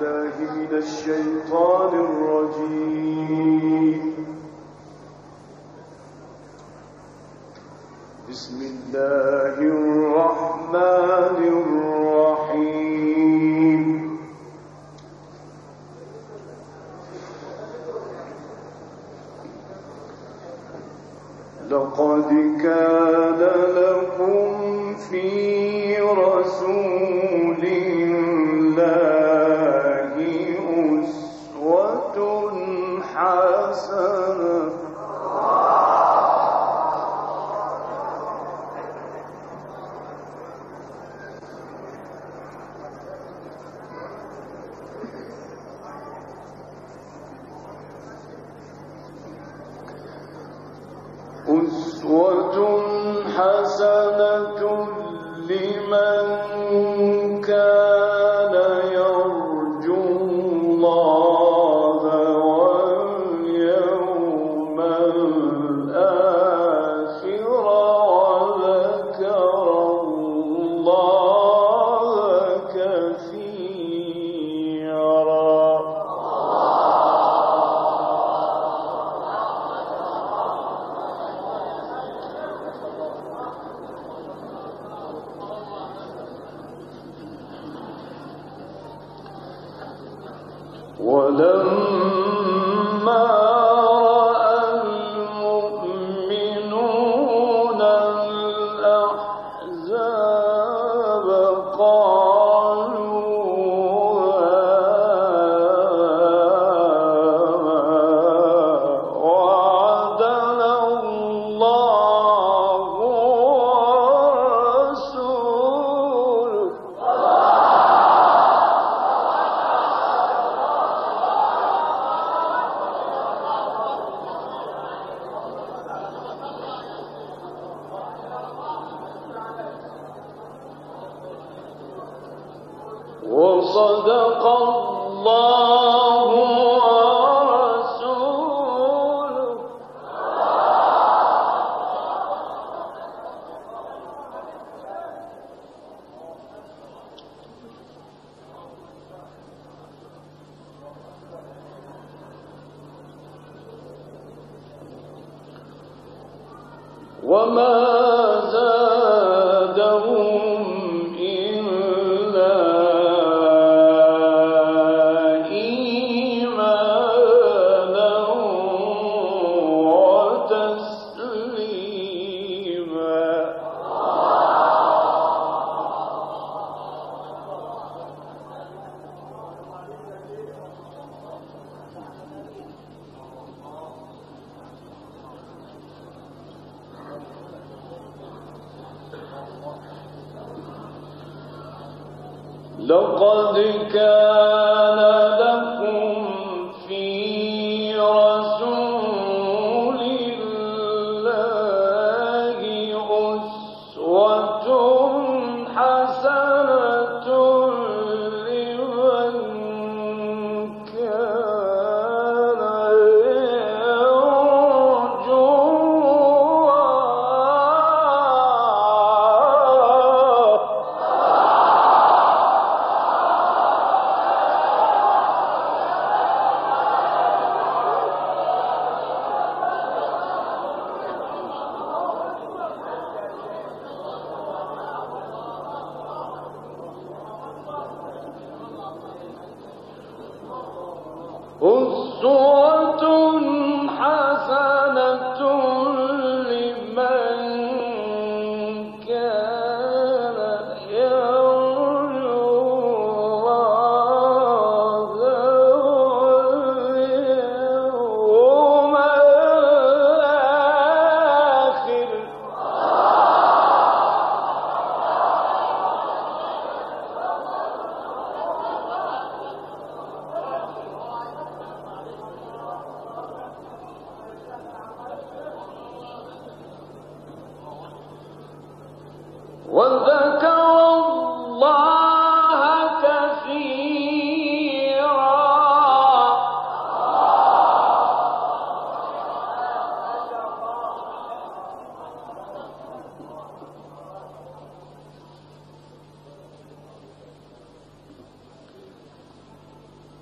بالله من الشيطان الرجيم. بسم الله الرحمن الرحيم. لقد كان لكم في رسول لقد كان all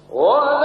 Oh!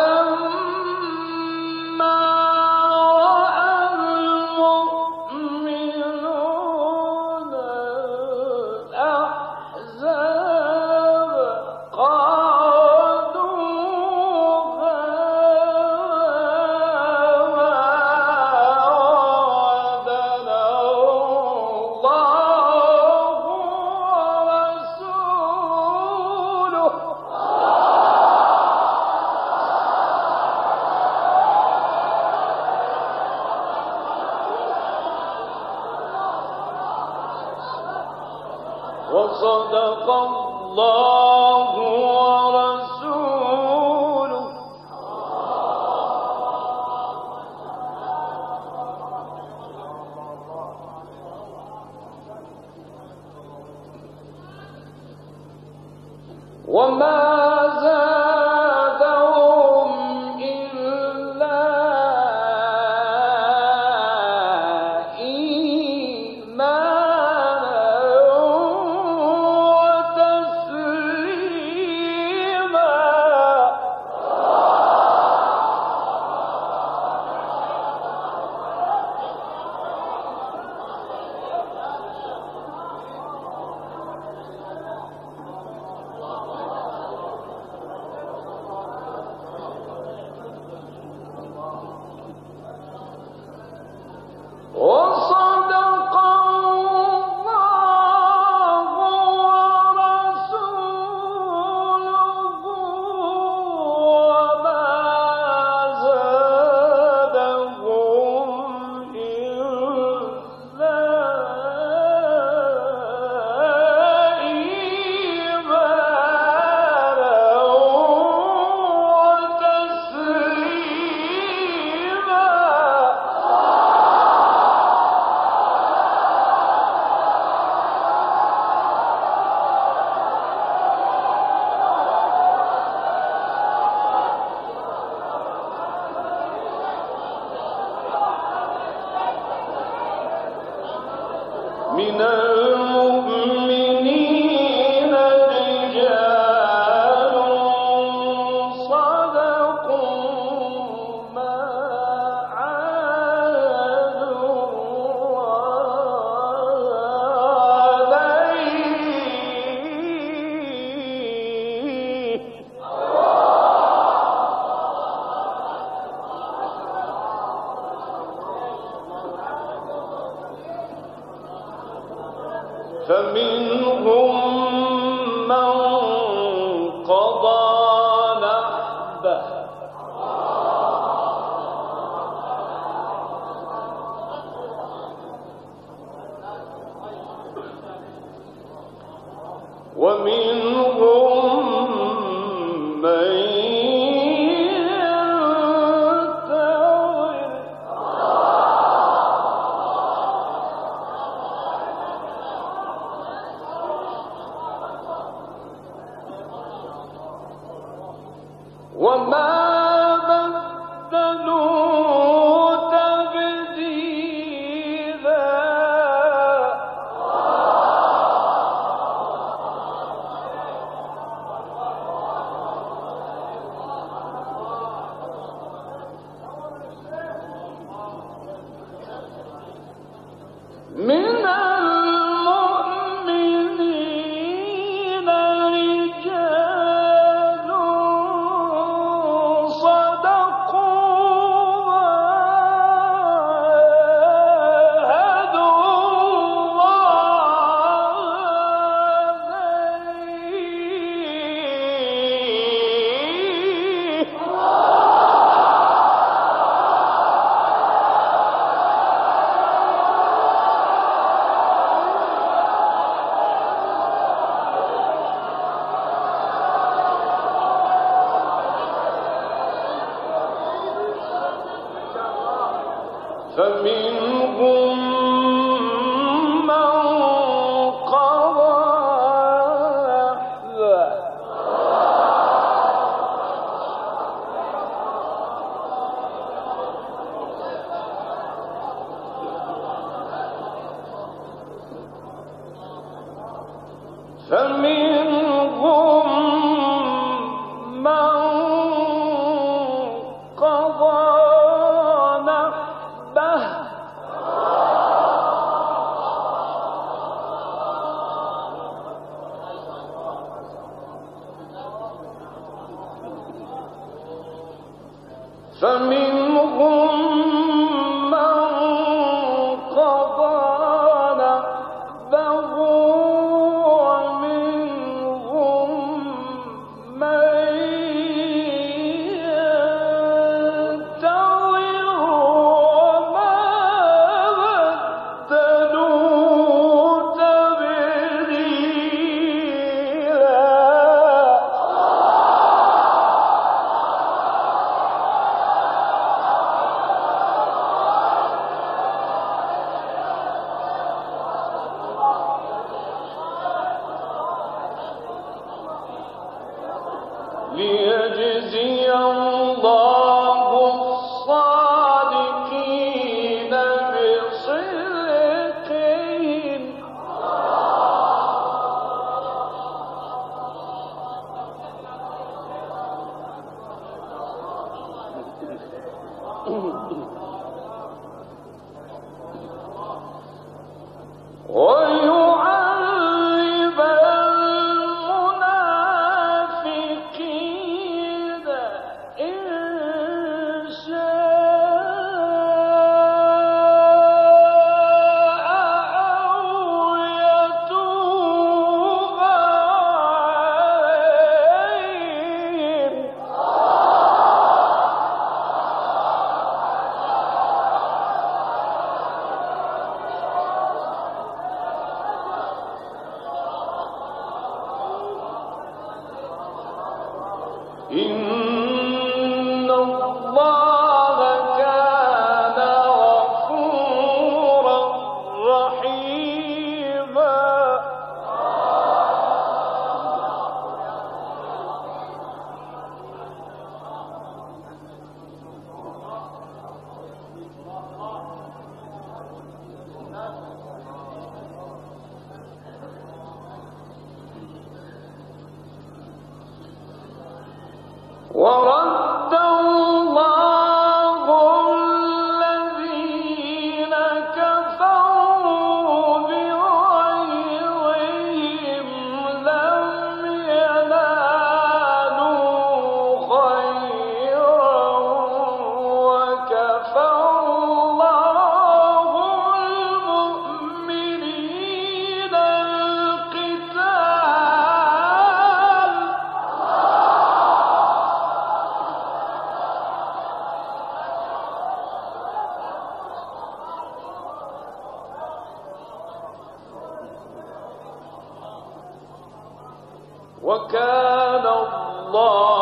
وكان الله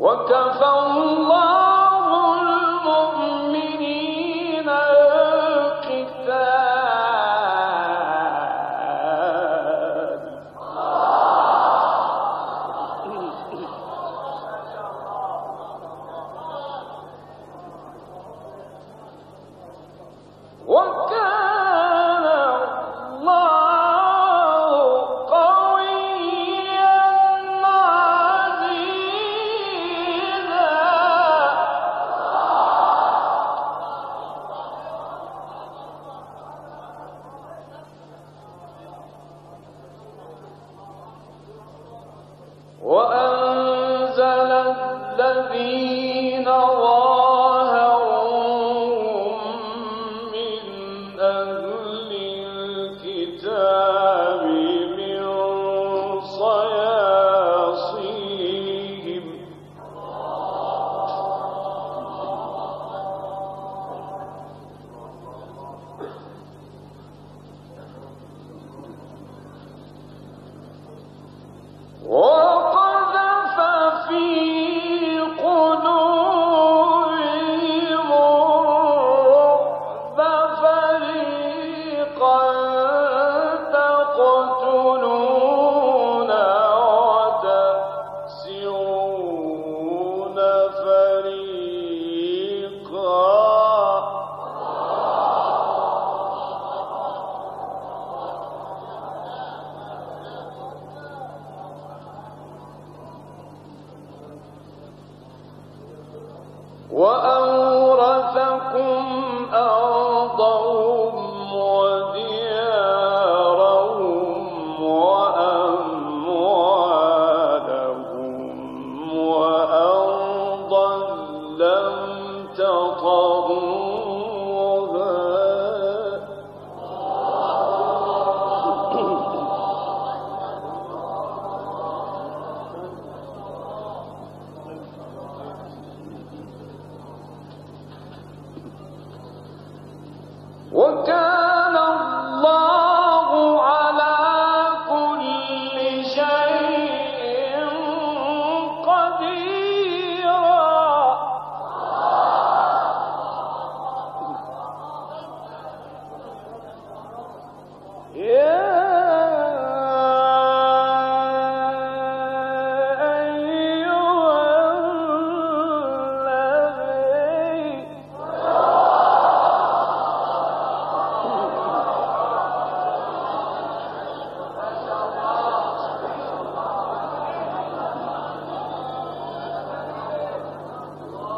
وكفى الله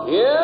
Yeah.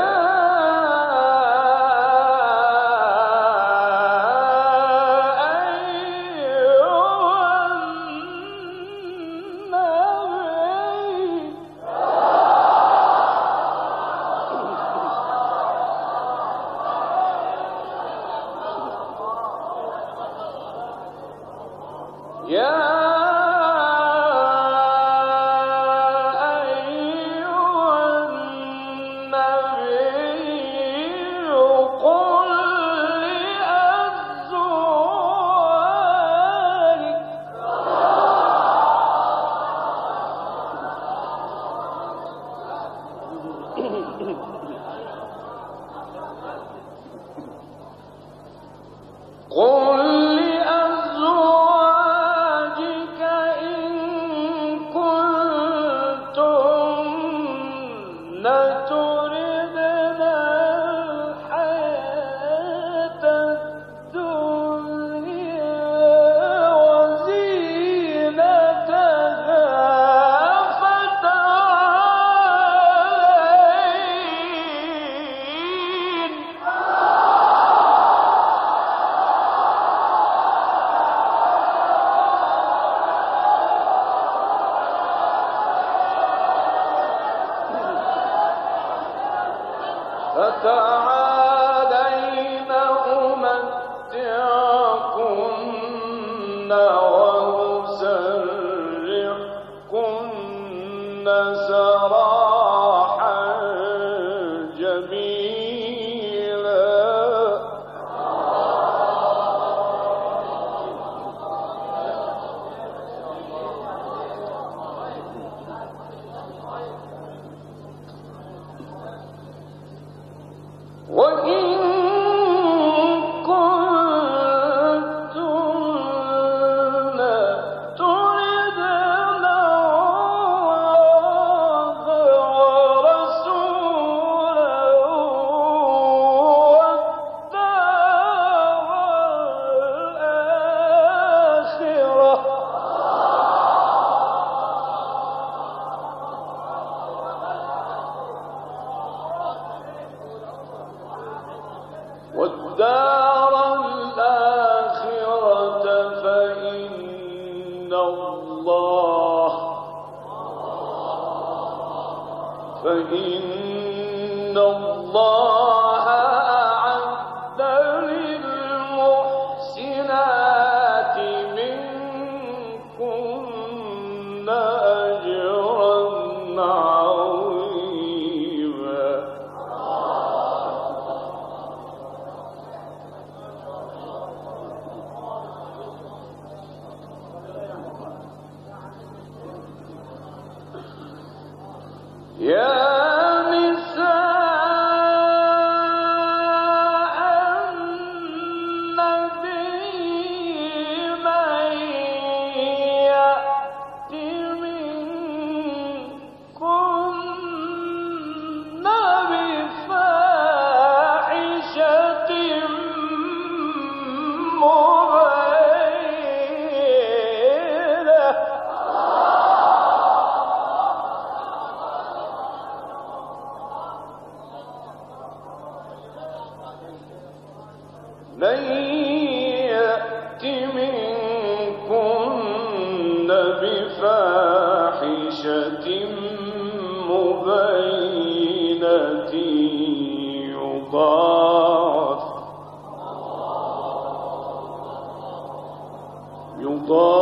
What يضاعف يضاعف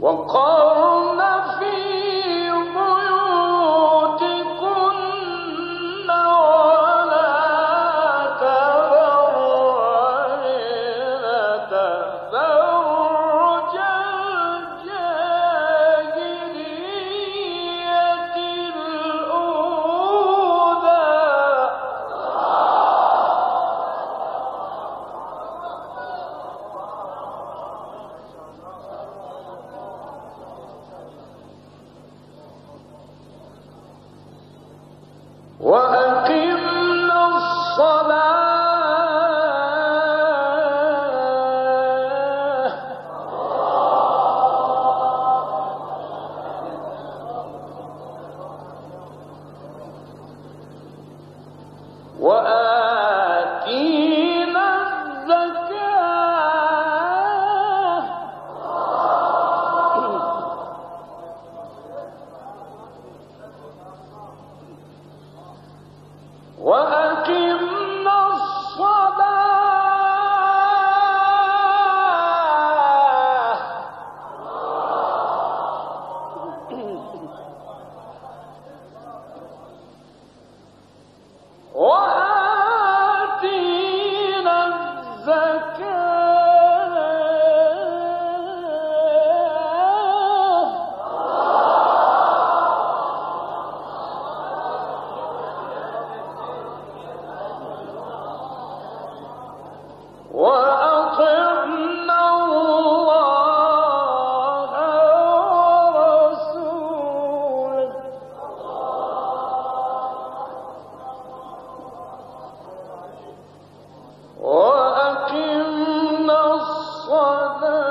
وقرن Oh.